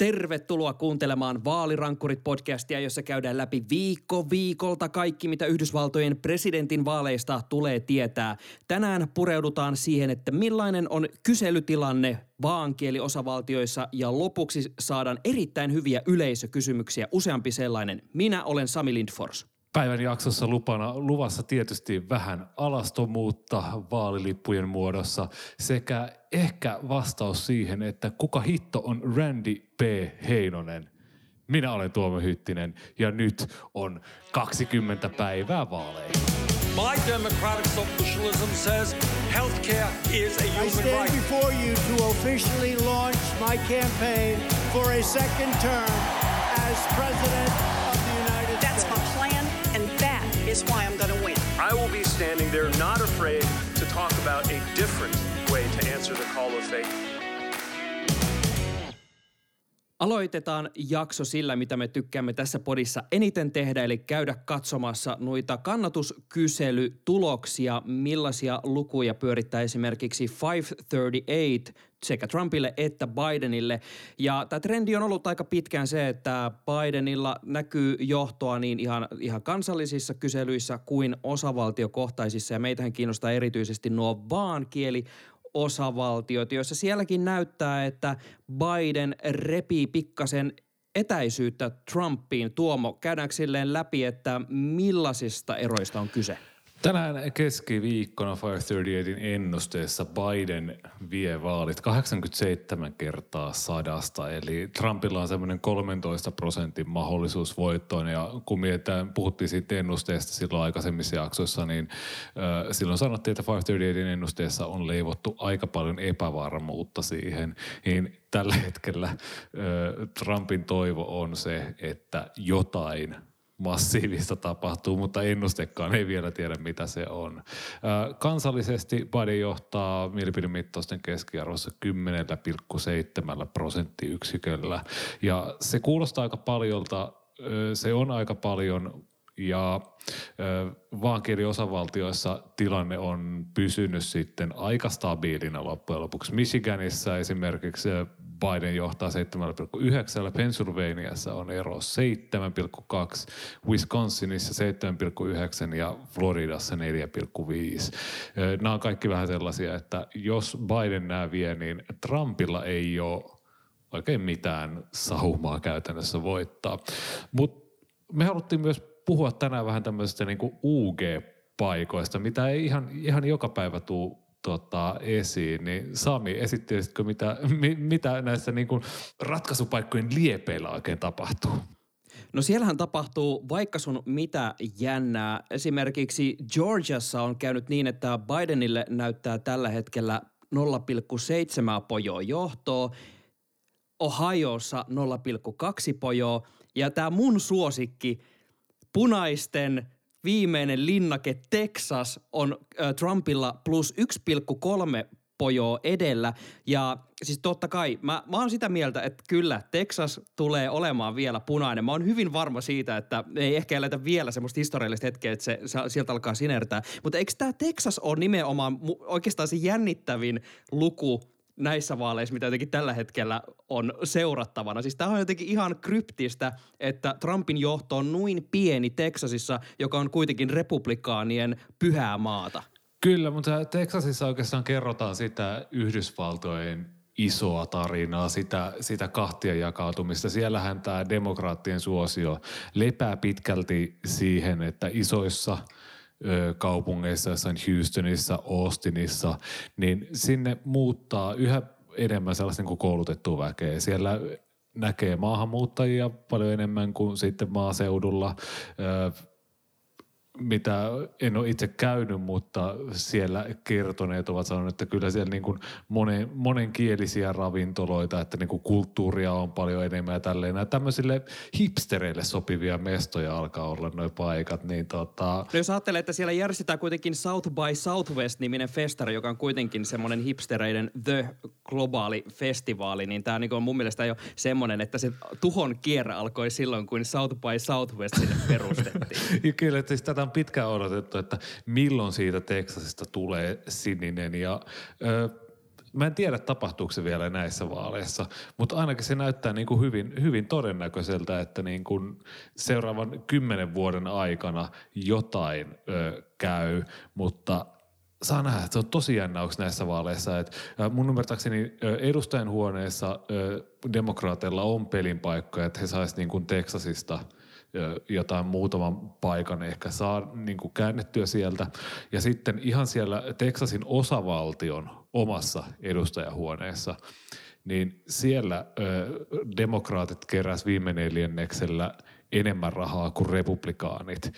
Tervetuloa kuuntelemaan Vaalirankkurit-podcastia, jossa käydään läpi viikko viikolta kaikki, mitä Yhdysvaltojen presidentin vaaleista tulee tietää. Tänään pureudutaan siihen, että millainen on kyselytilanne vaankieliosavaltioissa ja lopuksi saadaan erittäin hyviä yleisökysymyksiä, useampi sellainen. Minä olen Sami Lindfors. Päivän jaksossa lupana, luvassa tietysti vähän alastomuutta vaalilippujen muodossa sekä ehkä vastaus siihen, että kuka hitto on Randy P. Heinonen. Minä olen Tuomo Hyttinen ja nyt on 20 päivää vaaleja. My democratic socialism says healthcare is a human I stand right. before you to officially launch my campaign for a second term as President that is why I'm going to win. I will be standing there not Aloitetaan jakso sillä, mitä me tykkäämme tässä podissa eniten tehdä, eli käydä katsomassa noita kannatuskyselytuloksia, millaisia lukuja pyörittää esimerkiksi 538 sekä Trumpille että Bidenille. Ja tämä trendi on ollut aika pitkään se, että Bidenilla näkyy johtoa niin ihan, ihan kansallisissa kyselyissä kuin osavaltiokohtaisissa, ja meitähän kiinnostaa erityisesti nuo vaankieli osavaltiot, joissa sielläkin näyttää, että Biden repii pikkasen etäisyyttä Trumpiin. Tuomo, käydäänkö silleen läpi, että millaisista eroista on kyse? Tänään keskiviikkona 538 ennusteessa Biden vie vaalit 87 kertaa sadasta, eli Trumpilla on semmoinen 13 prosentin mahdollisuus voittoon, ja kun mietitään, puhuttiin siitä ennusteesta silloin aikaisemmissa jaksoissa, niin äh, silloin sanottiin, että 538 ennusteessa on leivottu aika paljon epävarmuutta siihen, niin tällä hetkellä äh, Trumpin toivo on se, että jotain – massiivista tapahtuu, mutta ennustekaan ei vielä tiedä, mitä se on. Kansallisesti Biden johtaa mielipidemittausten keskiarvossa 10,7 prosenttiyksiköllä. Ja se kuulostaa aika paljolta, se on aika paljon ja ö, vaankieliosavaltioissa tilanne on pysynyt sitten aika stabiilina loppujen lopuksi. Michiganissa esimerkiksi Biden johtaa 7,9, Pennsylvaniassa on ero 7,2, Wisconsinissa 7,9 ja Floridassa 4,5. Ö, Nämä on kaikki vähän sellaisia, että jos Biden nämä vie, niin Trumpilla ei ole oikein mitään saumaa käytännössä voittaa. Mutta me haluttiin myös puhua tänään vähän tämmöisestä niinku UG-paikoista, mitä ei ihan, ihan joka päivä tuu tota, esiin, niin Sami, esittelisitkö mitä, mi, mitä näissä niinku ratkaisupaikkojen liepeillä oikein tapahtuu? No siellähän tapahtuu vaikka sun mitä jännää. Esimerkiksi Georgiassa on käynyt niin, että Bidenille näyttää tällä hetkellä 0,7 pojoa johtoa, Ohiossa 0,2 pojoa ja tämä mun suosikki, punaisten viimeinen linnake Texas on Trumpilla plus 1,3 pojoa edellä. Ja siis totta kai, mä, mä oon sitä mieltä, että kyllä Texas tulee olemaan vielä punainen. Mä oon hyvin varma siitä, että ei ehkä eletä vielä semmoista historiallista hetkeä, että se, se sieltä alkaa sinertää. Mutta eikö tämä Texas ole nimenomaan mu- oikeastaan se jännittävin luku näissä vaaleissa, mitä jotenkin tällä hetkellä on seurattavana. Siis tämä on jotenkin ihan kryptistä, että Trumpin johto on noin pieni Teksasissa, joka on kuitenkin republikaanien pyhää maata. Kyllä, mutta Teksasissa oikeastaan kerrotaan sitä Yhdysvaltojen isoa tarinaa, sitä, sitä kahtia jakautumista. Siellähän tämä demokraattien suosio lepää pitkälti siihen, että isoissa kaupungeissa, jossain Houstonissa, Austinissa, niin sinne muuttaa yhä enemmän sellaista niin koulutettua väkeä. Siellä näkee maahanmuuttajia paljon enemmän kuin sitten maaseudulla. Mitä en ole itse käynyt, mutta siellä kertoneet ovat sanoneet, että kyllä siellä niin kuin monen, monenkielisiä ravintoloita, että niin kuin kulttuuria on paljon enemmän ja tälleen. Nämä tämmöisille hipstereille sopivia mestoja alkaa olla nuo paikat, niin tota, No jos ajattelee, että siellä järjestetään kuitenkin South by Southwest-niminen festari, joka on kuitenkin semmoinen hipstereiden The globaali festivaali, niin tämä niin on mun mielestä jo semmoinen, että se tuhon kierre alkoi silloin, kun South by Southwest sinne perustettiin. Ja kyllä, että siis tätä on pitkään odotettu, että milloin siitä Teksasista tulee sininen. Ja ö, Mä en tiedä, tapahtuuko se vielä näissä vaaleissa, mutta ainakin se näyttää niin kuin hyvin, hyvin todennäköiseltä, että niin kuin seuraavan kymmenen vuoden aikana jotain ö, käy, mutta saa nähdä, että se on tosi jännä, onko näissä vaaleissa. Että mun ymmärtääkseni edustajan huoneessa demokraateilla on pelinpaikkoja, että he saisivat niin kuin Texasista – jotain muutaman paikan ehkä saa niin kuin käännettyä sieltä. Ja sitten ihan siellä Texasin osavaltion omassa edustajahuoneessa, niin siellä ö, demokraatit keräs viime neljänneksellä enemmän rahaa kuin republikaanit.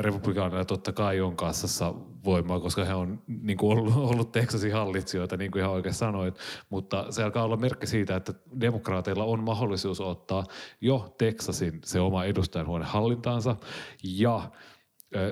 Republikaanilla totta kai on kassassa voimaa, koska he on niin kuin ollut, ollut Texasin hallitsijoita, niin kuin ihan oikein sanoit, mutta se alkaa olla merkki siitä, että demokraateilla on mahdollisuus ottaa jo Texasin se oma edustajanhuone hallintaansa ja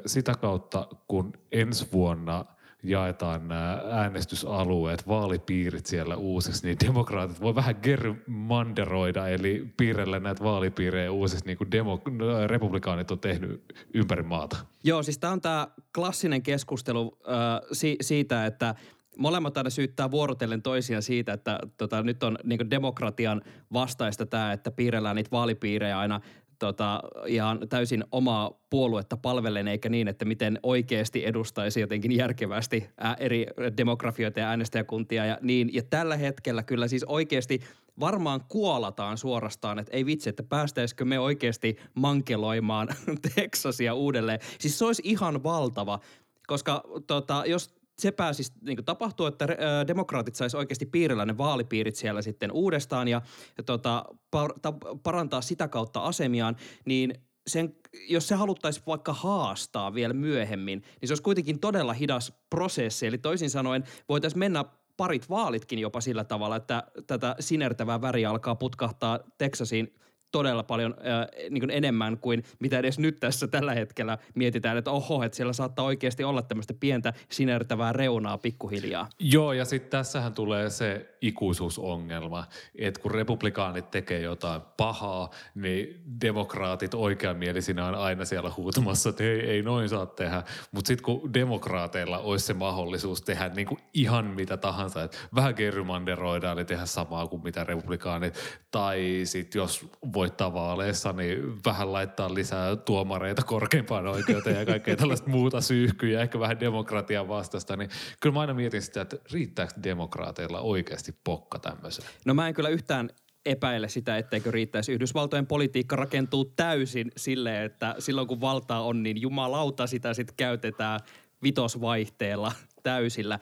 sitä kautta, kun ensi vuonna – jaetaan nämä äänestysalueet, vaalipiirit siellä uusiksi, niin demokraatit voi vähän germanderoida, eli piirrellä näitä vaalipiirejä uusiksi, niin kuin demo, republikaanit on tehnyt ympäri maata. Joo, siis tämä on tämä klassinen keskustelu äh, si- siitä, että molemmat aina syyttää vuorotellen toisiaan siitä, että tota, nyt on niin demokratian vastaista tämä, että piirrellään niitä vaalipiirejä aina tota, ihan täysin omaa puoluetta palvellen, eikä niin, että miten oikeasti edustaisi jotenkin järkevästi eri demografioita ja äänestäjäkuntia ja niin. Ja tällä hetkellä kyllä siis oikeasti varmaan kuolataan suorastaan, että ei vitsi, että päästäisikö me oikeasti mankeloimaan Texasia uudelleen. Siis se olisi ihan valtava, koska tota, jos se pääsisi niin tapahtua, että demokraatit saisi oikeasti piirillä ne vaalipiirit siellä sitten uudestaan ja, ja tota, par, ta, parantaa sitä kautta asemiaan, niin sen, jos se haluttaisiin vaikka haastaa vielä myöhemmin, niin se olisi kuitenkin todella hidas prosessi. Eli toisin sanoen voitaisiin mennä parit vaalitkin jopa sillä tavalla, että tätä sinertävää väriä alkaa putkahtaa Texasiin todella paljon äh, niin kuin enemmän kuin mitä edes nyt tässä tällä hetkellä mietitään, että oho, että siellä saattaa oikeasti olla tämmöistä pientä sinertävää reunaa pikkuhiljaa. Joo, ja sitten tässähän tulee se ikuisuusongelma, että kun republikaanit tekee jotain pahaa, niin demokraatit oikeamielisinä on aina siellä huutamassa, että hei, ei noin saa tehdä. Mutta sitten kun demokraateilla olisi se mahdollisuus tehdä niin kuin ihan mitä tahansa, että vähän gerrymanderoidaan, niin tehdä samaa kuin mitä republikaanit, tai sitten jos voittaa vaaleissa, niin vähän laittaa lisää tuomareita korkeimpaan oikeuteen ja kaikkea tällaista muuta syyhkyä, ehkä vähän demokratian vastasta, niin kyllä mä aina mietin sitä, että riittääkö demokraateilla oikeasti pokka tämmöiseen? No mä en kyllä yhtään epäile sitä, etteikö riittäisi. Yhdysvaltojen politiikka rakentuu täysin sille, että silloin kun valtaa on, niin jumalauta sitä sitten käytetään vitosvaihteella täysillä.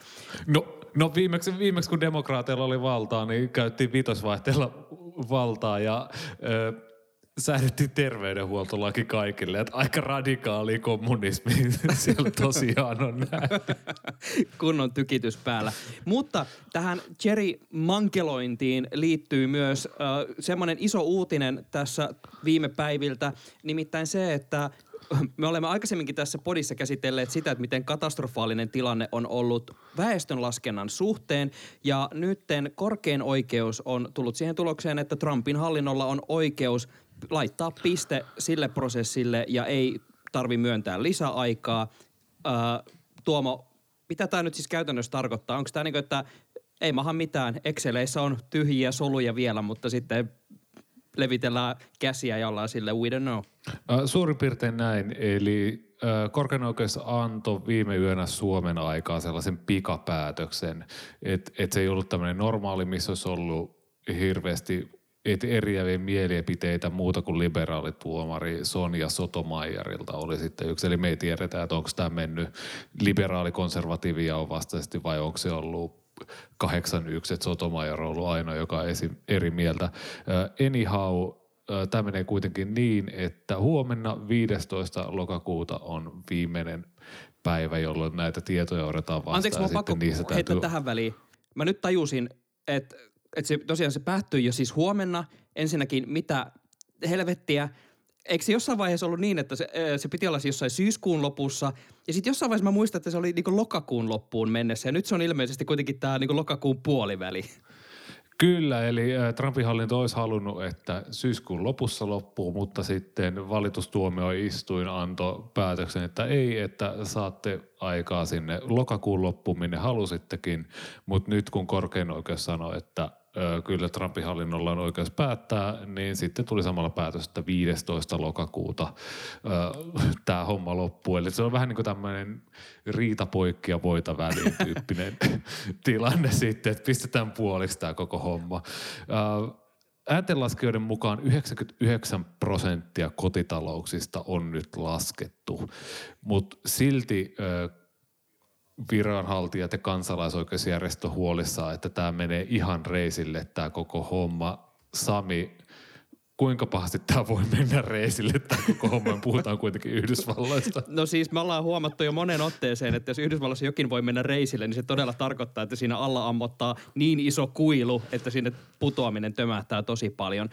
No, no viimeksi, viimeksi kun demokraateilla oli valtaa, niin käyttiin vitosvaihteella valtaa ja ö, säädettiin terveydenhuoltolaki kaikille. Että aika radikaali kommunismi siellä tosiaan on. Kunnon tykitys päällä. Mutta tähän Jerry mankelointiin liittyy myös äh, semmoinen iso uutinen tässä viime päiviltä. Nimittäin se, että me olemme aikaisemminkin tässä podissa käsitelleet sitä, että miten katastrofaalinen tilanne on ollut väestönlaskennan suhteen. Ja nytten korkein oikeus on tullut siihen tulokseen, että Trumpin hallinnolla on oikeus laittaa piste sille prosessille ja ei tarvi myöntää lisäaikaa. Öö, Tuomo, mitä tämä nyt siis käytännössä tarkoittaa? Onko tämä niin kuin, että ei maha mitään, Exceleissä on tyhjiä soluja vielä, mutta sitten levitellään käsiä ja ollaan sille we don't know. Suurin piirtein näin, eli korkein oikeus antoi viime yönä Suomen aikaa sellaisen pikapäätöksen, että et se ei ollut tämmöinen normaali, missä olisi ollut hirveästi et eriäviä mielipiteitä muuta kuin liberaalituomari Sonja Sotomaijarilta oli sitten yksi. Eli me ei tiedetä, että onko tämä mennyt liberaalikonservatiivia on vastaisesti vai onko se ollut 81, että Sotomayor on ollut ainoa, joka on eri mieltä. Uh, anyhow, tämä menee kuitenkin niin, että huomenna 15. lokakuuta on viimeinen päivä, jolloin näitä tietoja odotetaan vastaan. Anteeksi, mä pakko heittää täytyy... tähän väliin. Mä nyt tajusin, että että se tosiaan se päättyy jo siis huomenna. Ensinnäkin mitä helvettiä. Eikö se jossain vaiheessa ollut niin, että se, se piti olla siis jossain syyskuun lopussa ja sitten jossain vaiheessa mä muistan, että se oli niinku lokakuun loppuun mennessä ja nyt se on ilmeisesti kuitenkin tämä niinku lokakuun puoliväli. Kyllä, eli Trumpin hallinto olisi halunnut, että syyskuun lopussa loppuu, mutta sitten valitustuomioistuin antoi päätöksen, että ei, että saatte aikaa sinne lokakuun loppuun, minne halusittekin, mutta nyt kun korkein oikeus sanoi, että kyllä Trumpin hallinnolla on oikeus päättää, niin sitten tuli samalla päätös, että 15. lokakuuta tämä homma loppuu. Eli se on vähän niin kuin tämmöinen riitapoikki ja voita väliin tyyppinen tilanne sitten, että pistetään puoliksi tämä koko homma. Ääntenlaskijoiden mukaan 99 prosenttia kotitalouksista on nyt laskettu, mutta silti viranhaltijat ja kansalaisoikeusjärjestö huolissaan, että tämä menee ihan reisille tämä koko homma. Sami, kuinka pahasti tämä voi mennä reisille tämä koko homma? Puhutaan kuitenkin Yhdysvalloista. No siis me ollaan huomattu jo monen otteeseen, että jos Yhdysvalloissa jokin voi mennä reisille, niin se todella tarkoittaa, että siinä alla ammottaa niin iso kuilu, että sinne putoaminen tömähtää tosi paljon.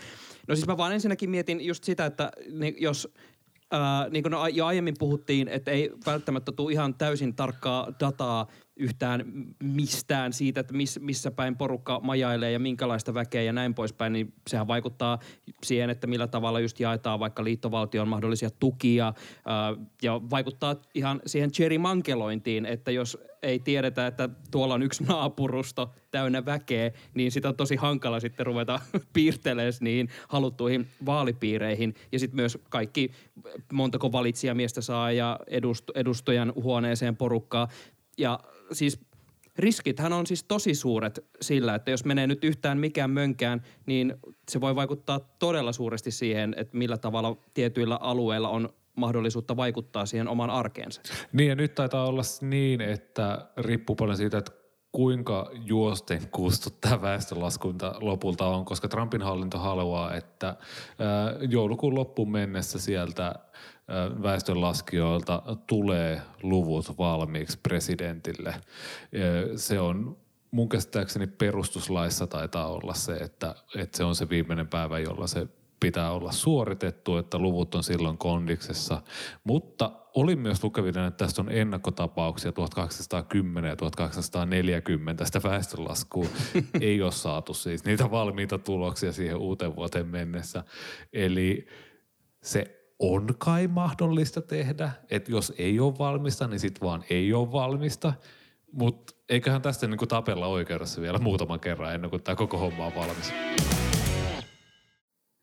No siis mä vaan ensinnäkin mietin just sitä, että jos Ää, niin kuin no, jo aiemmin puhuttiin, että ei välttämättä tule ihan täysin tarkkaa dataa yhtään mistään siitä, että miss, missä päin porukka majailee ja minkälaista väkeä ja näin poispäin, niin sehän vaikuttaa siihen, että millä tavalla just jaetaan vaikka liittovaltion mahdollisia tukia ää, ja vaikuttaa ihan siihen mankelointiin, että jos ei tiedetä, että tuolla on yksi naapurusto täynnä väkeä, niin sitä on tosi hankala sitten ruveta piirtelemään niihin haluttuihin vaalipiireihin. Ja sitten myös kaikki, montako valitsijamiestä saa ja edust, edustajan huoneeseen porukkaa. Ja siis riskithän on siis tosi suuret sillä, että jos menee nyt yhtään mikään mönkään, niin se voi vaikuttaa todella suuresti siihen, että millä tavalla tietyillä alueilla on mahdollisuutta vaikuttaa siihen oman arkeensa. Niin ja nyt taitaa olla niin, että riippuu paljon siitä, että kuinka juosten kustu tämä väestölaskunta lopulta on, koska Trumpin hallinto haluaa, että joulukuun loppuun mennessä sieltä väestönlaskijoilta tulee luvut valmiiksi presidentille. Se on mun käsittääkseni perustuslaissa taitaa olla se, että, että se on se viimeinen päivä, jolla se pitää olla suoritettu, että luvut on silloin kondiksessa. Mutta olin myös lukevinen, että tästä on ennakkotapauksia 1810 ja 1840. Sitä väestönlaskua ei ole saatu siis niitä valmiita tuloksia siihen uuteen vuoteen mennessä. Eli se on kai mahdollista tehdä, että jos ei ole valmista, niin sitten vaan ei ole valmista. Mutta eiköhän tästä niinku tapella oikeudessa vielä muutaman kerran ennen kuin tämä koko homma on valmis.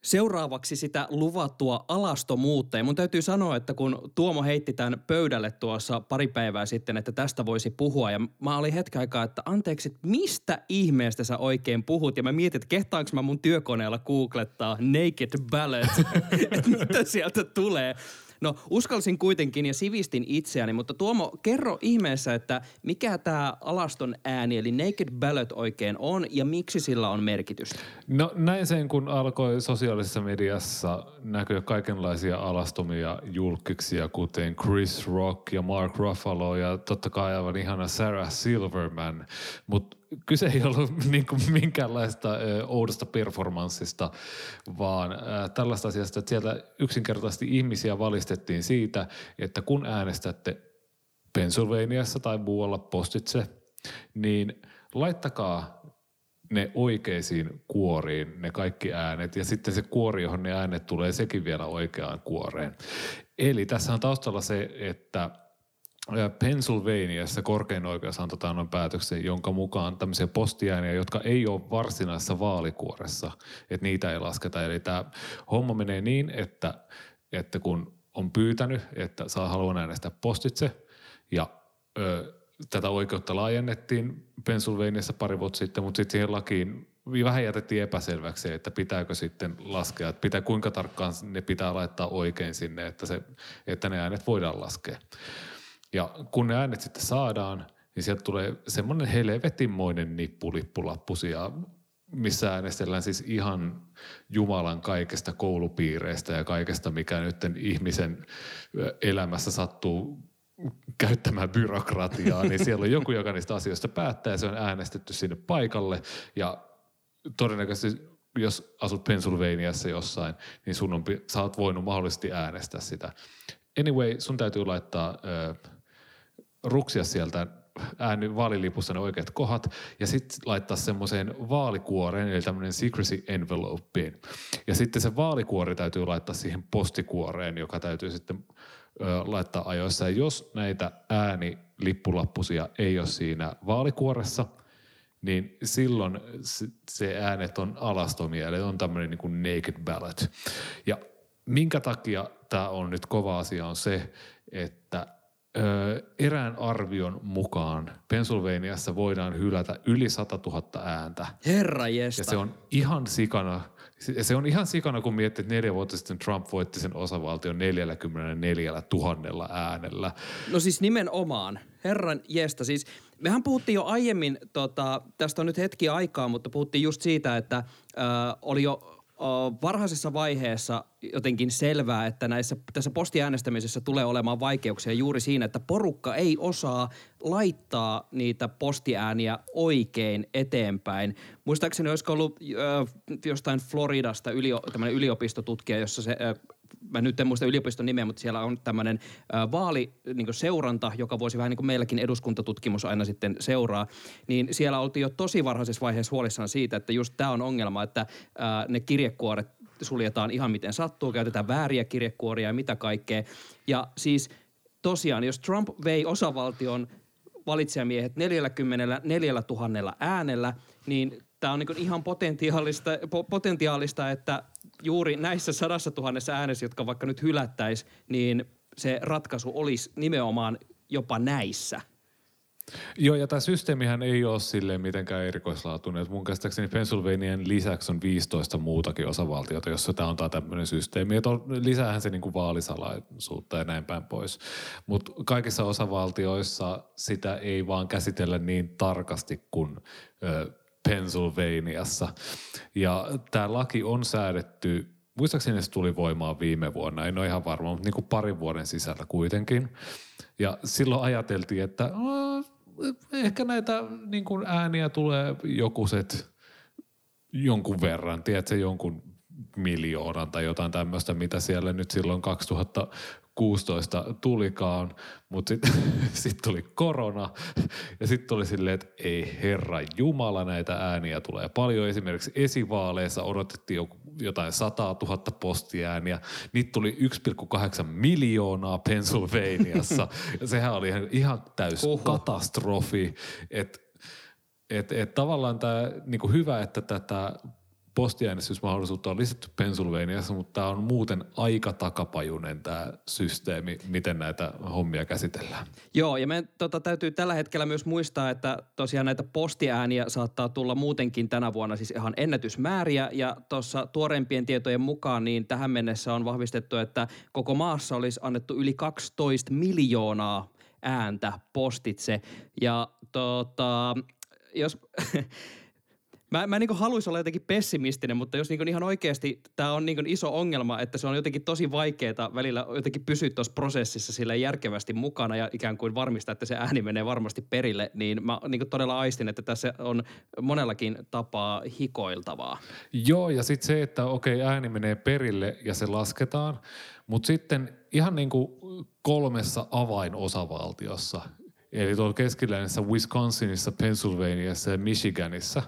Seuraavaksi sitä luvattua alastomuutta. Ja mun täytyy sanoa, että kun Tuomo heitti tämän pöydälle tuossa pari päivää sitten, että tästä voisi puhua. Ja mä olin hetken aikaa, että anteeksi, mistä ihmeestä sä oikein puhut? Ja mä mietin, että kehtaanko mä mun työkoneella googlettaa naked ballot, että mitä sieltä tulee. No uskalsin kuitenkin ja sivistin itseäni, mutta Tuomo, kerro ihmeessä, että mikä tämä alaston ääni eli Naked Ballot oikein on ja miksi sillä on merkitystä? No näin sen, kun alkoi sosiaalisessa mediassa näkyä kaikenlaisia alastomia julkiksia, kuten Chris Rock ja Mark Ruffalo ja totta kai aivan ihana Sarah Silverman, mutta kyse ei ollut niin kuin minkäänlaista ö, oudosta performanssista, vaan ö, tällaista asiasta, että sieltä yksinkertaisesti ihmisiä valistettiin siitä, että kun äänestätte Pennsylvaniassa tai muualla postitse, niin laittakaa ne oikeisiin kuoriin, ne kaikki äänet, ja sitten se kuori, johon ne äänet tulee, sekin vielä oikeaan kuoreen. Eli tässä on taustalla se, että – Pennsylvaniassa korkein oikeus antoi tämän päätöksen, jonka mukaan tämmöisiä postiääniä, jotka ei ole varsinaisessa vaalikuoressa, että niitä ei lasketa. Eli tämä homma menee niin, että, että kun on pyytänyt, että saa haluan äänestää postitse ja ö, tätä oikeutta laajennettiin Pennsylvaniassa pari vuotta sitten, mutta sitten siihen lakiin vähän jätettiin epäselväksi, että pitääkö sitten laskea, että pitää, kuinka tarkkaan ne pitää laittaa oikein sinne, että, se, että ne äänet voidaan laskea. Ja kun ne äänet sitten saadaan, niin sieltä tulee semmoinen helvetinmoinen nippulippulappu missä äänestellään siis ihan Jumalan kaikesta koulupiireistä ja kaikesta, mikä nyt ihmisen elämässä sattuu käyttämään byrokratiaa, niin siellä on joku, joka niistä asioista päättää ja se on äänestetty sinne paikalle ja todennäköisesti jos asut Pennsylvaniassa jossain, niin sun on, sä oot voinut mahdollisesti äänestää sitä. Anyway, sun täytyy laittaa ö, ruksia sieltä ääni vaalilipussa ne oikeat kohdat ja sitten laittaa semmoiseen vaalikuoreen, eli tämmöinen secrecy envelopeen. Ja sitten se vaalikuori täytyy laittaa siihen postikuoreen, joka täytyy sitten ö, laittaa ajoissa. Ja jos näitä äänilippulappusia ei ole siinä vaalikuoressa, niin silloin se- äänet on alastomia, eli on tämmöinen niin kuin naked ballot. Ja minkä takia tämä on nyt kova asia on se, että ö, erään arvion mukaan Pennsylvaniassa voidaan hylätä yli 100 000 ääntä. Herra jesta. Ja se on ihan sikana, se se on ihan sikana, kun miettii, että neljä vuotta sitten Trump voitti sen osavaltion 44 000 äänellä. No siis nimenomaan. Herran jesta. Siis mehän puhuttiin jo aiemmin, tota, tästä on nyt hetki aikaa, mutta puhuttiin just siitä, että äh, oli jo varhaisessa vaiheessa jotenkin selvää, että näissä, tässä postiäänestämisessä tulee olemaan vaikeuksia juuri siinä, että porukka ei osaa laittaa niitä postiääniä oikein eteenpäin. Muistaakseni olisiko ollut äh, jostain Floridasta tämmöinen yliopistotutkija, jossa se äh, mä nyt en muista yliopiston nimeä, mutta siellä on tämmöinen vaali niin joka voisi vähän niin kuin meilläkin eduskuntatutkimus aina sitten seuraa, niin siellä oltiin jo tosi varhaisessa vaiheessa huolissaan siitä, että just tämä on ongelma, että ne kirjekuoret suljetaan ihan miten sattuu, käytetään vääriä kirjekuoria ja mitä kaikkea. Ja siis tosiaan, jos Trump vei osavaltion valitsijamiehet 44 000 äänellä, niin tämä on niin ihan potentiaalista, po- potentiaalista, että juuri näissä sadassa tuhannessa äänessä, jotka vaikka nyt hylättäisi, niin se ratkaisu olisi nimenomaan jopa näissä. Joo, ja tämä systeemihän ei ole silleen mitenkään erikoislaatuinen. Mun käsittääkseni Pennsylvanian lisäksi on 15 muutakin osavaltiota, jossa tämä on tämmöinen systeemi. Et on, lisäähän se niinku vaalisalaisuutta ja näin päin pois. Mutta kaikissa osavaltioissa sitä ei vaan käsitellä niin tarkasti kuin Pennsylvaniassa. Ja tämä laki on säädetty Muistaakseni se tuli voimaan viime vuonna, en ole ihan varma, mutta niin kuin parin vuoden sisällä kuitenkin. Ja silloin ajateltiin, että "Aa, ehkä näitä niin kuin ääniä tulee jokuset jonkun verran, tiedätkö, jonkun miljoonan tai jotain tämmöistä, mitä siellä nyt silloin 2016 tulikaan, mutta sitten sit tuli korona ja sitten tuli silleen, että ei herra Jumala näitä ääniä tulee paljon. Esimerkiksi esivaaleissa odotettiin joku, jotain 100 000 postiääniä, niitä tuli 1,8 miljoonaa Pennsylvaniassa ja sehän oli ihan, ihan täys Oho. katastrofi, että et, et tavallaan tämä niinku hyvä, että tätä postiäänestysmahdollisuutta on lisätty Pennsylvaniassa, mutta tämä on muuten aika takapajunen tämä systeemi, miten näitä hommia käsitellään. Joo, ja meidän tota, täytyy tällä hetkellä myös muistaa, että tosiaan näitä postiääniä saattaa tulla muutenkin tänä vuonna siis ihan ennätysmääriä. Ja tuossa tuoreimpien tietojen mukaan niin tähän mennessä on vahvistettu, että koko maassa olisi annettu yli 12 miljoonaa ääntä postitse. Ja tota, jos... Mä, mä niin haluaisin olla jotenkin pessimistinen, mutta jos niin ihan oikeasti tämä on niin iso ongelma, että se on jotenkin tosi vaikeaa välillä jotenkin pysyä tuossa prosessissa sille järkevästi mukana ja ikään kuin varmistaa, että se ääni menee varmasti perille, niin mä niin todella aistin, että tässä on monellakin tapaa hikoiltavaa. Joo, ja sitten se, että okei, ääni menee perille ja se lasketaan, mutta sitten ihan niin kuin kolmessa avainosavaltiossa, eli tuolla keskiläisessä Wisconsinissa, Pennsylvaniassa ja Michiganissa,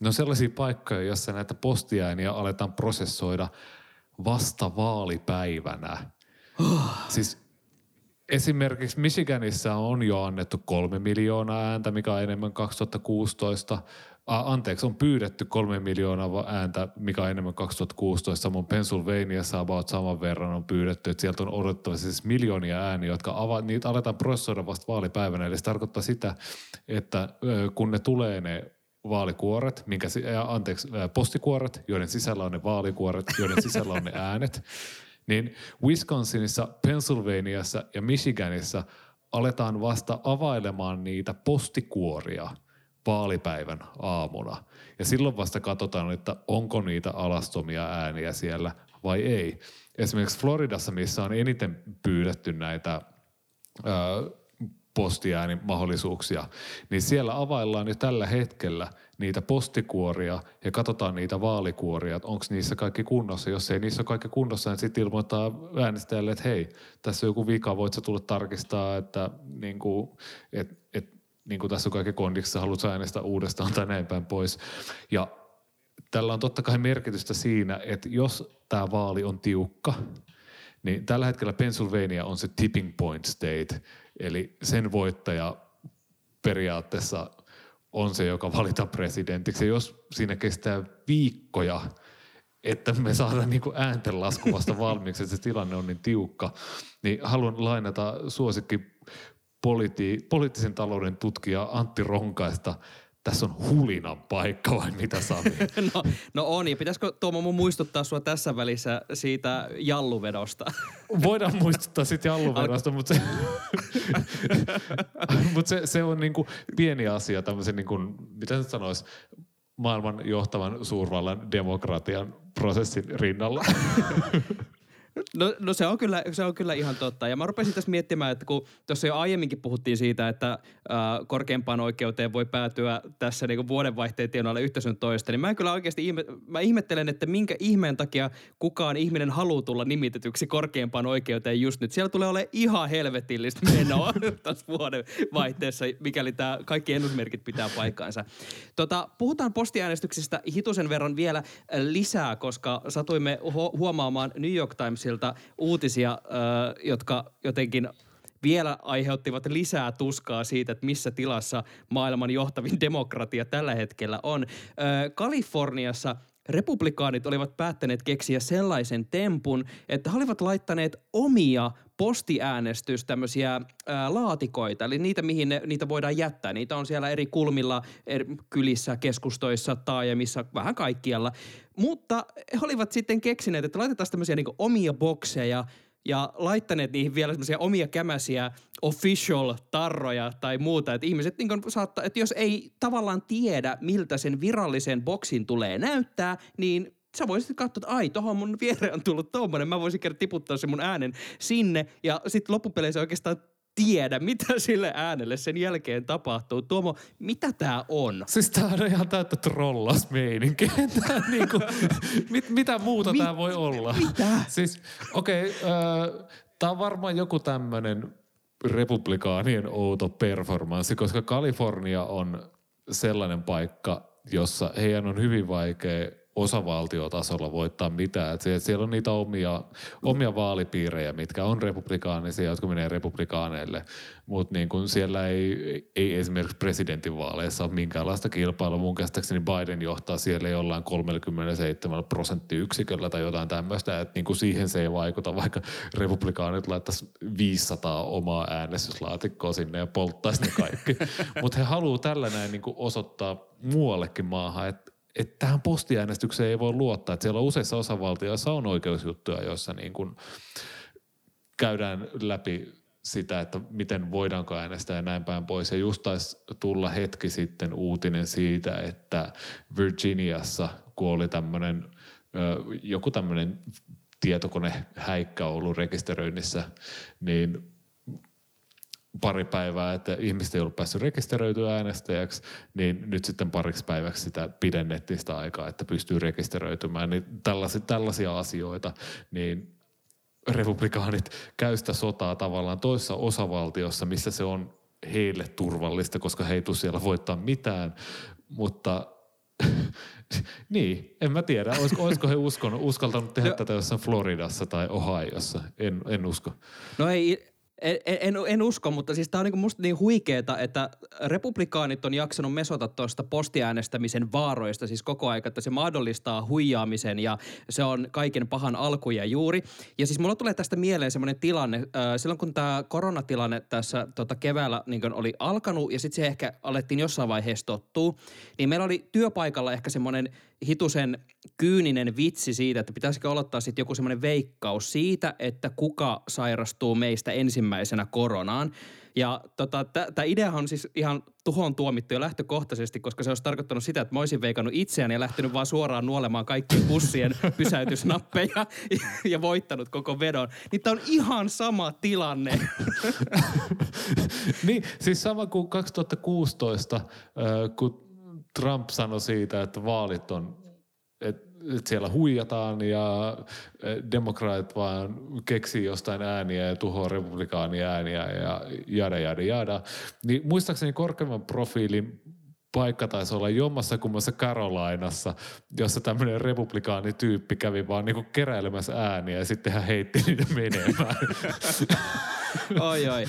ne on sellaisia paikkoja, joissa näitä postiääniä aletaan prosessoida vasta vaalipäivänä. siis Esimerkiksi Michiganissa on jo annettu kolme miljoonaa ääntä, mikä on enemmän 2016. A, anteeksi, on pyydetty kolme miljoonaa ääntä, mikä on enemmän 2016. Samoin Pennsylvaniassa about saman verran on pyydetty, että sieltä on odotettavasti siis miljoonia ääniä, jotka ava, niitä aletaan prosessoida vasta vaalipäivänä. Eli se tarkoittaa sitä, että kun ne tulee ne vaalikuoret, minkä, anteeksi, postikuoret, joiden sisällä on ne vaalikuoret, joiden sisällä on ne äänet, niin Wisconsinissa, Pennsylvaniassa ja Michiganissa aletaan vasta availemaan niitä postikuoria vaalipäivän aamuna. Ja silloin vasta katsotaan, että onko niitä alastomia ääniä siellä vai ei. Esimerkiksi Floridassa, missä on eniten pyydetty näitä postiäänimahdollisuuksia, niin siellä availlaan jo tällä hetkellä niitä postikuoria ja katsotaan niitä vaalikuoria, että onko niissä kaikki kunnossa. Jos ei niissä ole kaikki kunnossa, niin sitten ilmoittaa äänestäjälle, että hei, tässä on joku vika, voit sä tulla tarkistaa, että niin kuin, et, et, niin kuin tässä on kaikki kondiksessa, haluat äänestää uudestaan tai näin päin pois. Ja tällä on totta kai merkitystä siinä, että jos tämä vaali on tiukka, niin tällä hetkellä Pennsylvania on se tipping point state, eli sen voittaja periaatteessa on se, joka valitaan presidentiksi. Ja jos siinä kestää viikkoja, että me saadaan niin kuin ääntenlasku vasta valmiiksi, että se tilanne on niin tiukka, niin haluan lainata suosikki politi- poliittisen talouden tutkija Antti Ronkaista – tässä on hulinan paikka vai mitä Sami? no, no on, ja pitäisikö Tuomo mun muistuttaa sua tässä välissä siitä jalluvedosta? Voidaan muistuttaa siitä jalluvedosta, mutta se, mut se, se on niinku pieni asia tämmöisen, niinku, mitä se sanoisi, maailman johtavan suurvallan demokratian prosessin rinnalla. No, no se, on kyllä, se on kyllä ihan totta. Ja mä rupesin tässä miettimään, että kun tuossa jo aiemminkin puhuttiin siitä, että äh, korkeimpaan oikeuteen voi päätyä tässä niin vuodenvaihteen tienoilla yhtä sun toista, niin mä kyllä oikeasti ihme, mä ihmettelen, että minkä ihmeen takia kukaan ihminen haluaa tulla nimitetyksi korkeimpaan oikeuteen just nyt. Siellä tulee olemaan ihan helvetillistä menoa tässä vuodenvaihteessa, mikäli tämä kaikki ennusmerkit pitää paikkaansa. Tota, puhutaan postiäänestyksestä hitusen verran vielä lisää, koska satuimme huomaamaan New York Times Timesilta uutisia, jotka jotenkin vielä aiheuttivat lisää tuskaa siitä, että missä tilassa maailman johtavin demokratia tällä hetkellä on. Kaliforniassa republikaanit olivat päättäneet keksiä sellaisen tempun, että he olivat laittaneet omia postiäänestys tämmöisiä ää, laatikoita, eli niitä, mihin ne, niitä voidaan jättää. Niitä on siellä eri kulmilla, eri kylissä, keskustoissa, taajamissa, vähän kaikkialla. Mutta he olivat sitten keksineet, että laitetaan tämmöisiä niin omia bokseja, ja laittaneet niihin vielä semmoisia omia kämäsiä official-tarroja tai muuta. Että ihmiset niin saattaa, että jos ei tavallaan tiedä, miltä sen virallisen boksin tulee näyttää, niin sä voisit katsoa, että ai, tohon mun viereen on tullut tommonen, mä voisin kerran tiputtaa sen mun äänen sinne. Ja sitten loppupeleissä oikeastaan tiedä, mitä sille äänelle sen jälkeen tapahtuu. Tuomo, mitä tää on? Siis tää on ihan täyttä trollasmeininki. niinku, mit, mitä muuta mit, tää voi olla? Mitä? Siis, okei, okay, äh, tää on varmaan joku tämmönen republikaanien outo performanssi, koska Kalifornia on sellainen paikka, jossa heidän on hyvin vaikea osavaltiotasolla voittaa mitään. Et siellä on niitä omia, omia vaalipiirejä, mitkä on republikaanisia, jotka menee republikaaneille. Mutta niin kun siellä ei, ei esimerkiksi presidentinvaaleissa ole minkäänlaista kilpailua. Mun käsittääkseni Biden johtaa siellä jollain 37 prosenttiyksiköllä tai jotain tämmöistä. Että niin siihen se ei vaikuta, vaikka republikaanit laittaisi 500 omaa äänestyslaatikkoa sinne ja polttaisi ne kaikki. Mutta he haluaa tällä näin niin osoittaa muuallekin maahan, että että tähän postiäänestykseen ei voi luottaa. Että siellä on useissa osavaltioissa on oikeusjuttuja, joissa niin kuin käydään läpi sitä, että miten voidaanko äänestää ja näin päin pois. Ja just taisi tulla hetki sitten uutinen siitä, että Virginiassa, kun oli tämmöinen, joku tämmöinen tietokonehäikkä ollut rekisteröinnissä, niin pari päivää, että ihmiset ei ollut päässyt rekisteröityä äänestäjäksi, niin nyt sitten pariksi päiväksi sitä pidennettiin sitä aikaa, että pystyy rekisteröitymään. Niin tällaisia, tällaisia asioita, niin republikaanit käy sitä sotaa tavallaan toisessa osavaltiossa, missä se on heille turvallista, koska he ei tule siellä voittaa mitään, mutta niin, en mä tiedä. Olisiko, olisiko he uskonut, uskaltanut tehdä no, tätä jossain Floridassa tai Ohiossa? En, en usko. No ei, en, en, en usko, mutta siis tämä on niinku musta niin huikeeta, että republikaanit on jaksanut mesota tuosta postiäänestämisen vaaroista siis koko aika, että se mahdollistaa huijaamisen ja se on kaiken pahan alku ja juuri. Ja siis mulla tulee tästä mieleen semmoinen tilanne, silloin kun tämä koronatilanne tässä tota keväällä niin oli alkanut ja sitten se ehkä alettiin jossain vaiheessa tottua, niin meillä oli työpaikalla ehkä semmoinen hitusen kyyninen vitsi siitä, että pitäisikö aloittaa sitten joku semmoinen veikkaus siitä, että kuka sairastuu meistä ensimmäisenä koronaan. Ja tota, tämä ideahan on siis ihan tuhoon tuomittu jo lähtökohtaisesti, koska se olisi tarkoittanut sitä, että mä olisin veikannut itseäni ja lähtenyt vaan suoraan nuolemaan kaikkien bussien pysäytysnappeja ja, ja voittanut koko vedon. Niin tämä on ihan sama tilanne. niin, siis sama kuin 2016, kun Trump sanoi siitä, että vaalit on, että siellä huijataan ja demokraatit vaan keksii jostain ääniä ja tuhoaa republikaania ääniä ja jada jada jada. Niin muistaakseni korkeimman profiilin paikka taisi olla jommassa kummassa Carolinassa, jossa tämmöinen republikaanityyppi kävi vaan niinku keräilemässä ääniä ja sitten hän heitti niitä menemään. oi oi.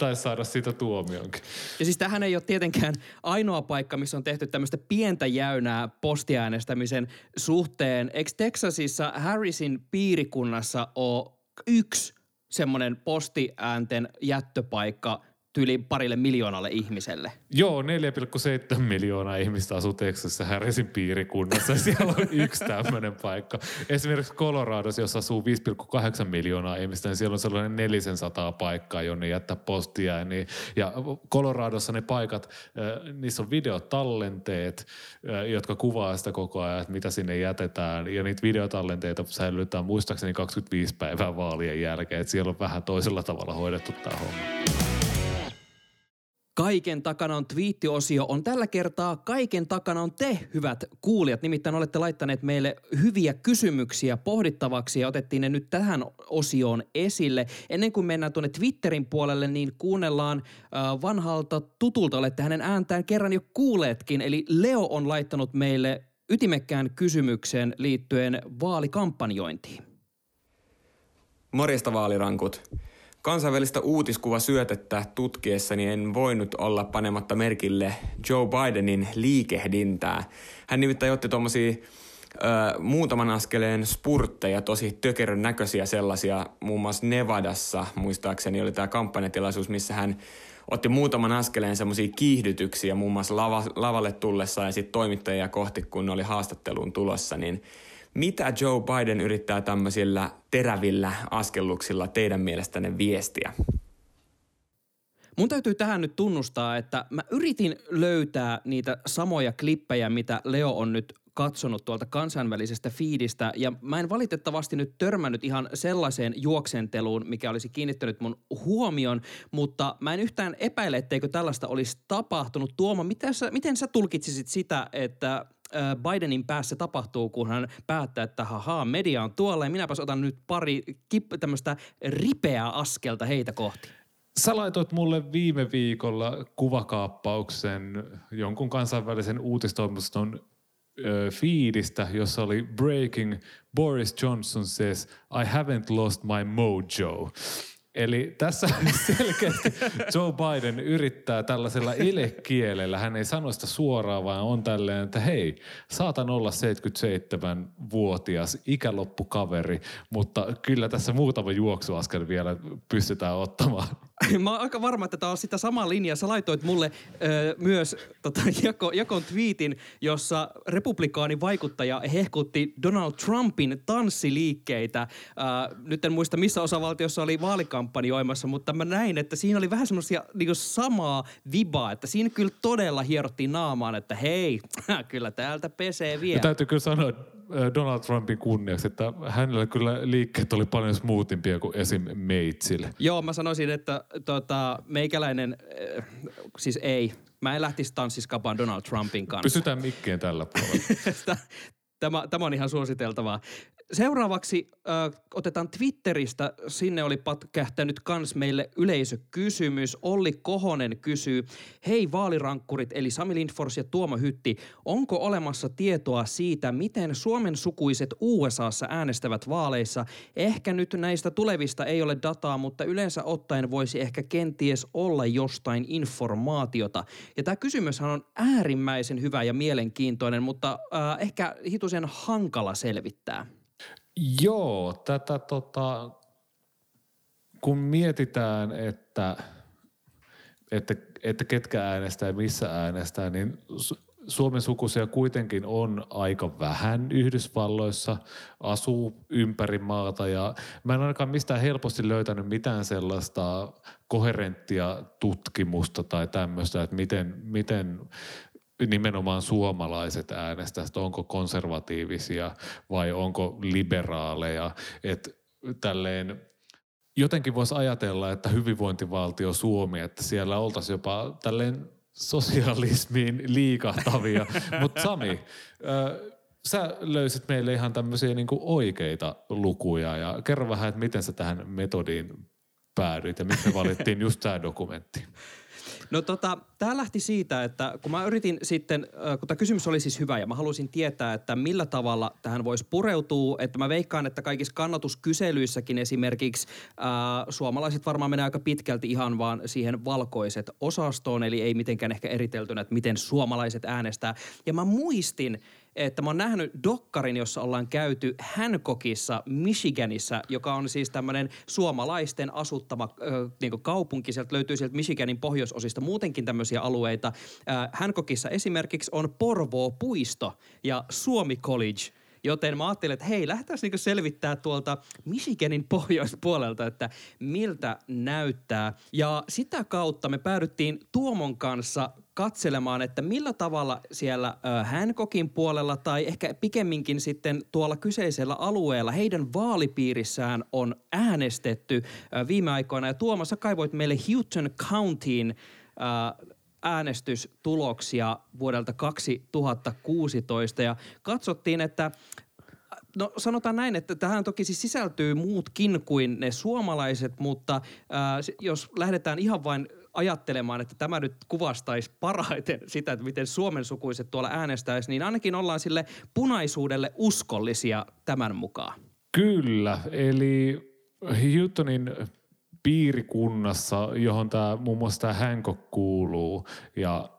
Taisi saada siitä tuomionkin. Ja siis tähän ei ole tietenkään ainoa paikka, missä on tehty tämmöistä pientä jäynää postiäänestämisen suhteen. Eikö Texasissa Harrisin piirikunnassa ole yksi semmoinen postiäänten jättöpaikka – tyyli parille miljoonalle ihmiselle. Joo, 4,7 miljoonaa ihmistä asuu Texasissa Harrisin piirikunnassa. Siellä on yksi tämmöinen paikka. Esimerkiksi Coloradossa, jossa asuu 5,8 miljoonaa ihmistä, niin siellä on sellainen 400 paikkaa, jonne jättää postia. Niin, ja Coloradossa ne paikat, niissä on videotallenteet, jotka kuvaa sitä koko ajan, että mitä sinne jätetään. Ja niitä videotallenteita säilytetään muistaakseni 25 päivää vaalien jälkeen. Että siellä on vähän toisella tavalla hoidettu tämä homma. Kaiken takana on twiittiosio on tällä kertaa Kaiken takana on te, hyvät kuulijat. Nimittäin olette laittaneet meille hyviä kysymyksiä pohdittavaksi ja otettiin ne nyt tähän osioon esille. Ennen kuin mennään tuonne Twitterin puolelle, niin kuunnellaan äh, vanhalta tutulta. Olette hänen ääntään kerran jo kuuleetkin. Eli Leo on laittanut meille ytimekkään kysymyksen liittyen vaalikampanjointiin. Morjesta vaalirankut. Kansainvälistä uutiskuvasyötettä tutkiessani en voinut olla panematta merkille Joe Bidenin liikehdintää. Hän nimittäin otti tuommoisia muutaman askeleen spurtteja, tosi tökerön näköisiä sellaisia, muun muassa Nevadassa muistaakseni oli tämä kampanjatilaisuus, missä hän otti muutaman askeleen semmoisia kiihdytyksiä muun muassa lava, lavalle tullessa ja sitten toimittajia kohti, kun oli haastatteluun tulossa, niin mitä Joe Biden yrittää tämmöisillä terävillä askelluksilla teidän mielestänne viestiä? Mun täytyy tähän nyt tunnustaa, että mä yritin löytää niitä samoja klippejä, mitä Leo on nyt katsonut tuolta kansainvälisestä fiidistä ja mä en valitettavasti nyt törmännyt ihan sellaiseen juoksenteluun, mikä olisi kiinnittänyt mun huomion, mutta mä en yhtään epäile, etteikö tällaista olisi tapahtunut. Tuoma, miten sä, miten sä tulkitsisit sitä, että Bidenin päässä tapahtuu, kun hän päättää, että haha, media on tuolla ja minäpäs otan nyt pari kip- tämmöistä ripeää askelta heitä kohti. Sä laitoit mulle viime viikolla kuvakaappauksen jonkun kansainvälisen uutistoimiston fiidistä, jossa oli Breaking Boris Johnson says I haven't lost my mojo. Eli tässä selkeästi Joe Biden yrittää tällaisella elekielellä, hän ei sano sitä suoraan, vaan on tälleen, että hei, saatan olla 77-vuotias ikäloppukaveri, mutta kyllä tässä muutama juoksuaskel vielä pystytään ottamaan. Mä oon aika varma, että tämä on sitä samaa linjaa. Sä laitoit mulle ö, myös tota, jako, jakon twiitin, jossa republikaani vaikuttaja hehkutti Donald Trumpin tanssiliikkeitä. Ö, nyt en muista, missä osavaltiossa oli vaalikampanjoimassa, mutta mä näin, että siinä oli vähän semmoisia niin samaa vibaa, että siinä kyllä todella hierottiin naamaan, että hei, kyllä täältä pesee vielä. Ja täytyy kyllä sanoa, Donald Trumpin kunniaksi, että hänellä kyllä liikkeet oli paljon smoothimpia kuin esim. Meitsille. Joo, mä sanoisin, että tota, meikäläinen, äh, siis ei. Mä en lähtisi tanssiskapaan Donald Trumpin kanssa. Pysytään mikkeen tällä puolella. tämä, tämä on ihan suositeltavaa. Seuraavaksi äh, otetaan Twitteristä. Sinne oli pätkähtänyt kans meille yleisökysymys. Olli Kohonen kysyy, hei vaalirankkurit eli Sami Lindfors ja Tuomo Hytti, onko olemassa tietoa siitä, miten Suomen sukuiset USAssa äänestävät vaaleissa? Ehkä nyt näistä tulevista ei ole dataa, mutta yleensä ottaen voisi ehkä kenties olla jostain informaatiota. Ja tämä kysymyshän on äärimmäisen hyvä ja mielenkiintoinen, mutta äh, ehkä hitusen hankala selvittää. Joo, tätä tota, kun mietitään, että, että, että ketkä äänestää ja missä äänestää, niin Suomen sukuisia kuitenkin on aika vähän Yhdysvalloissa, asuu ympäri maata ja mä en ainakaan mistään helposti löytänyt mitään sellaista koherenttia tutkimusta tai tämmöistä, että miten, miten nimenomaan suomalaiset äänestävät, onko konservatiivisia vai onko liberaaleja. Että tälleen jotenkin voisi ajatella, että hyvinvointivaltio Suomi, että siellä oltaisiin jopa tälleen sosialismiin liikahtavia. Mutta Sami, sä löysit meille ihan tämmöisiä niinku oikeita lukuja ja kerro vähän, että miten sä tähän metodiin päädyit ja miksi me valittiin just tämä dokumentti. No tota, tämä lähti siitä, että kun mä yritin sitten, kun tämä kysymys oli siis hyvä ja mä halusin tietää, että millä tavalla tähän voisi pureutua, että mä veikkaan, että kaikissa kannatuskyselyissä,kin esimerkiksi ää, suomalaiset varmaan menee aika pitkälti ihan vaan siihen valkoiset osastoon, eli ei mitenkään ehkä eriteltynä, että miten suomalaiset äänestää. Ja mä muistin, että mä oon nähnyt dokkarin, jossa ollaan käyty Hancockissa, Michiganissa, joka on siis tämmöinen suomalaisten asuttama äh, niin kaupunki. Sieltä löytyy sieltä Michiganin pohjoisosista muutenkin tämmöisiä alueita. Äh, Hancockissa esimerkiksi on Porvoo-puisto ja Suomi College – Joten mä ajattelin, että hei, lähdetään niinku selvittää tuolta Michiganin pohjoispuolelta, että miltä näyttää. Ja sitä kautta me päädyttiin Tuomon kanssa katselemaan, että millä tavalla siellä Hancockin puolella tai ehkä pikemminkin sitten tuolla kyseisellä alueella heidän vaalipiirissään on äänestetty viime aikoina. Ja Tuomassa kaivoit meille Houghton Countyin äänestystuloksia vuodelta 2016 ja katsottiin, että No sanotaan näin, että tähän toki siis sisältyy muutkin kuin ne suomalaiset, mutta ää, jos lähdetään ihan vain ajattelemaan, että tämä nyt kuvastaisi parhaiten sitä, että miten Suomen sukuiset tuolla äänestäisi, niin ainakin ollaan sille punaisuudelle uskollisia tämän mukaan. Kyllä, eli Houghtonin piirikunnassa, johon tämä, muun muassa tämä Hancock kuuluu ja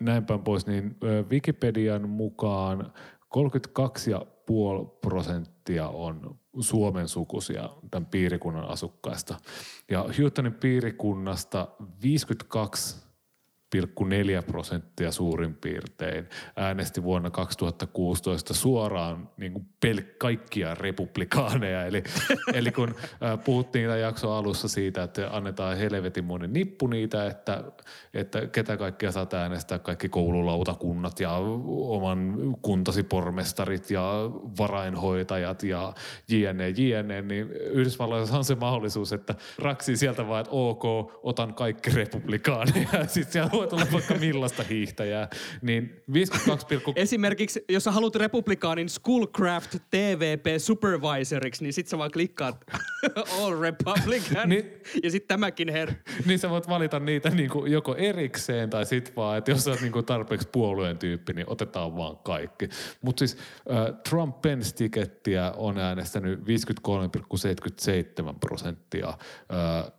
näin päin pois, niin Wikipedian mukaan 32,5 prosenttia on Suomen sukuisia tämän piirikunnan asukkaista. Ja Houghtonin piirikunnasta 52 4 prosenttia suurin piirtein äänesti vuonna 2016 suoraan niin kuin pel- kaikkia republikaaneja. Eli, eli kun äh, puhuttiin tämän jakson alussa siitä, että annetaan helvetin monen nippu niitä, että, että ketä kaikkia saat äänestää, kaikki koululautakunnat ja oman kuntasi pormestarit ja varainhoitajat ja jne, jne, niin Yhdysvalloissa on se mahdollisuus, että raksi sieltä vaan, että ok, otan kaikki republikaaneja. Sitten siellä voit olla vaikka millaista hiihtäjää. Niin 52, Esimerkiksi, jos sä haluat republikaanin Schoolcraft TVP supervisoriksi, niin sit sä vaan klikkaat all republican niin, ja sitten tämäkin her. Niin sä voit valita niitä niinku joko erikseen tai sit vaan, että jos sä oot niinku tarpeeksi puolueen tyyppi, niin otetaan vaan kaikki. Mutta siis äh, Trump Pence tikettiä on äänestänyt 53,77 prosenttia äh,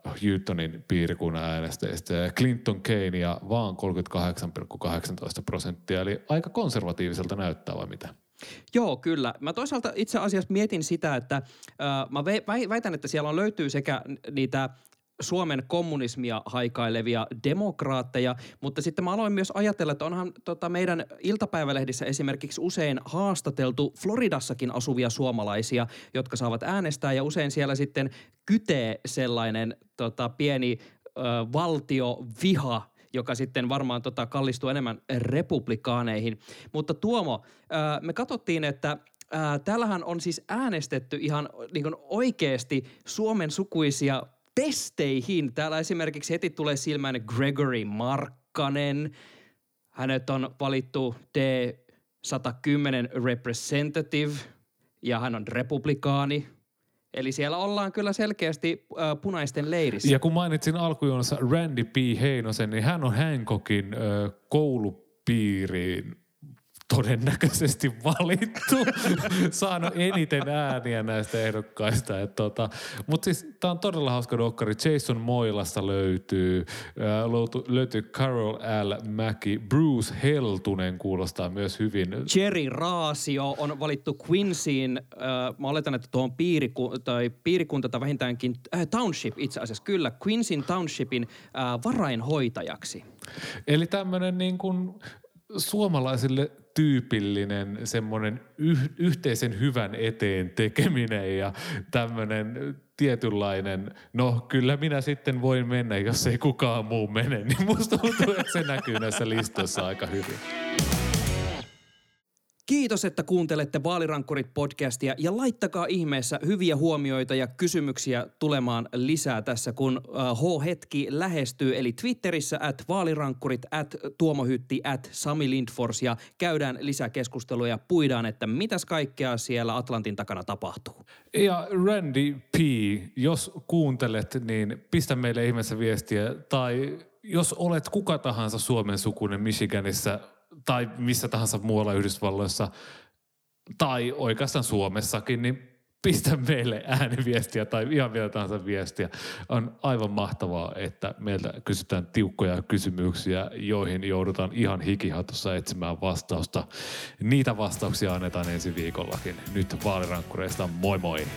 Houghtonin piirikunnan äänestäjistä Clinton Keynea vaan 38,18 prosenttia, eli aika konservatiiviselta näyttää vai mitä? Joo, kyllä. Mä toisaalta itse asiassa mietin sitä, että äh, mä väitän, että siellä on löytyy sekä niitä Suomen kommunismia haikailevia demokraatteja, mutta sitten mä aloin myös ajatella, että onhan tota meidän iltapäivälehdissä esimerkiksi usein haastateltu Floridassakin asuvia suomalaisia, jotka saavat äänestää ja usein siellä sitten kytee sellainen tota, pieni ö, valtioviha joka sitten varmaan tota kallistuu enemmän republikaaneihin. Mutta Tuomo, me katsottiin, että täällähän on siis äänestetty ihan niin oikeasti Suomen sukuisia testeihin. Täällä esimerkiksi heti tulee silmään Gregory Markkanen. Hänet on valittu D110 representative ja hän on republikaani. Eli siellä ollaan kyllä selkeästi äh, punaisten leirissä. Ja kun mainitsin alkujuonnossa Randy P. Heinosen, niin hän on Hancockin äh, koulupiiriin todennäköisesti valittu, saanut eniten ääniä näistä ehdokkaista. Tota, Mutta siis tämä on todella hauska dokkari. Jason Moilasta löytyy, ää, löytyy Carol L. Mäki, Bruce Heltunen kuulostaa myös hyvin. Jerry Raasio on valittu Quincyyn, äh, mä oletan, että tuohon piiriku- tai piirikunta tai vähintäänkin äh, township itse asiassa, kyllä, Quinceyn townshipin äh, varainhoitajaksi. Eli tämmöinen niin kuin suomalaisille tyypillinen semmoinen yh, yhteisen hyvän eteen tekeminen ja tämmöinen tietynlainen, no kyllä minä sitten voin mennä, jos ei kukaan muu mene, niin musta tuntuu, että se näkyy näissä listoissa aika hyvin. Kiitos, että kuuntelette Vaalirankkurit podcastia ja laittakaa ihmeessä hyviä huomioita ja kysymyksiä tulemaan lisää tässä, kun H-hetki lähestyy. Eli Twitterissä at vaalirankkurit, at tuomohytti, at Sami Lindfors ja käydään lisäkeskustelua ja puidaan, että mitäs kaikkea siellä Atlantin takana tapahtuu. Ja Randy P, jos kuuntelet, niin pistä meille ihmeessä viestiä tai jos olet kuka tahansa Suomen sukunen Michiganissa tai missä tahansa muualla Yhdysvalloissa tai oikeastaan Suomessakin, niin pistä meille ääniviestiä tai ihan vielä tahansa viestiä. On aivan mahtavaa, että meiltä kysytään tiukkoja kysymyksiä, joihin joudutaan ihan hikihatussa etsimään vastausta. Niitä vastauksia annetaan ensi viikollakin. Nyt vaalirankkureista moi moi!